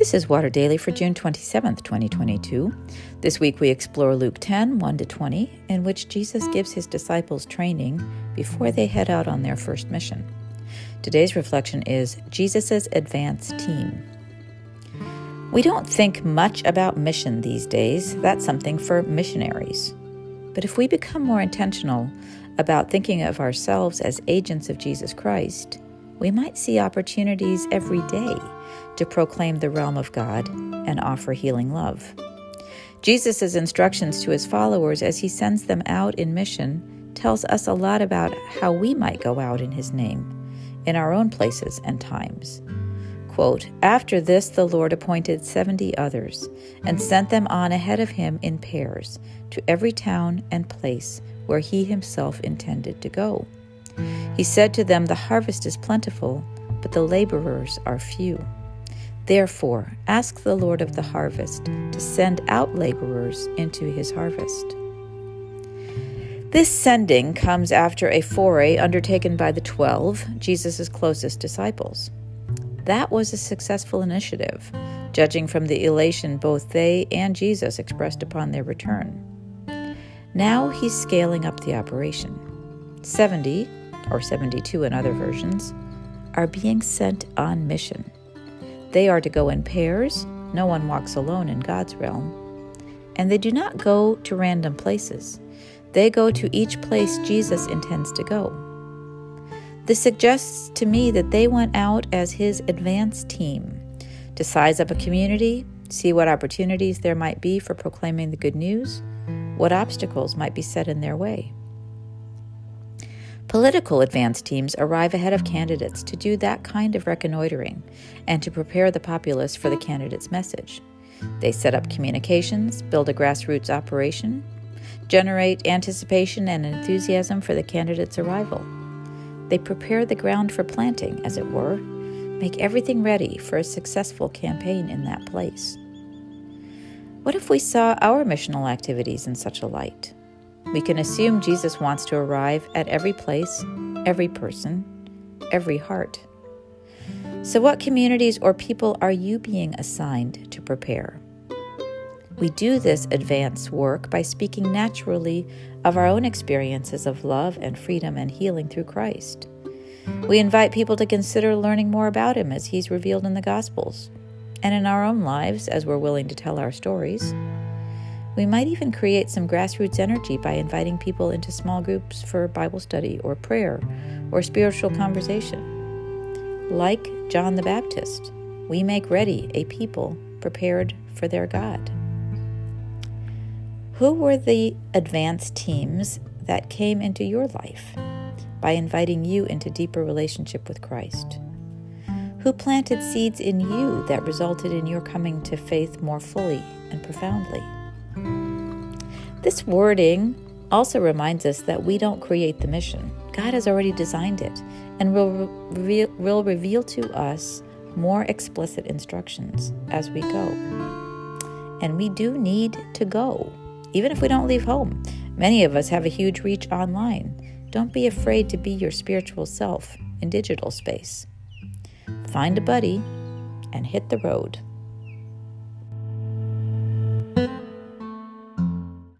This is Water Daily for June 27th, 2022. This week we explore Luke 10 1 to 20, in which Jesus gives his disciples training before they head out on their first mission. Today's reflection is Jesus' advance team. We don't think much about mission these days, that's something for missionaries. But if we become more intentional about thinking of ourselves as agents of Jesus Christ, we might see opportunities every day to proclaim the realm of God and offer healing love. Jesus' instructions to his followers as he sends them out in mission tells us a lot about how we might go out in his name in our own places and times. Quote, After this, the Lord appointed seventy others and sent them on ahead of him in pairs to every town and place where he himself intended to go. He said to them, The harvest is plentiful, but the laborers are few. Therefore, ask the Lord of the harvest to send out laborers into his harvest. This sending comes after a foray undertaken by the twelve, Jesus' closest disciples. That was a successful initiative, judging from the elation both they and Jesus expressed upon their return. Now he's scaling up the operation. 70, or 72 in other versions, are being sent on mission. They are to go in pairs, no one walks alone in God's realm. And they do not go to random places, they go to each place Jesus intends to go. This suggests to me that they went out as his advance team to size up a community, see what opportunities there might be for proclaiming the good news, what obstacles might be set in their way. Political advance teams arrive ahead of candidates to do that kind of reconnoitering and to prepare the populace for the candidate's message. They set up communications, build a grassroots operation, generate anticipation and enthusiasm for the candidate's arrival. They prepare the ground for planting, as it were, make everything ready for a successful campaign in that place. What if we saw our missional activities in such a light? We can assume Jesus wants to arrive at every place, every person, every heart. So, what communities or people are you being assigned to prepare? We do this advance work by speaking naturally of our own experiences of love and freedom and healing through Christ. We invite people to consider learning more about Him as He's revealed in the Gospels, and in our own lives as we're willing to tell our stories. We might even create some grassroots energy by inviting people into small groups for Bible study or prayer or spiritual conversation. Like John the Baptist, we make ready a people prepared for their God. Who were the advanced teams that came into your life by inviting you into deeper relationship with Christ? Who planted seeds in you that resulted in your coming to faith more fully and profoundly? This wording also reminds us that we don't create the mission. God has already designed it and will, reveal, will reveal to us more explicit instructions as we go. And we do need to go, even if we don't leave home. Many of us have a huge reach online. Don't be afraid to be your spiritual self in digital space. Find a buddy and hit the road.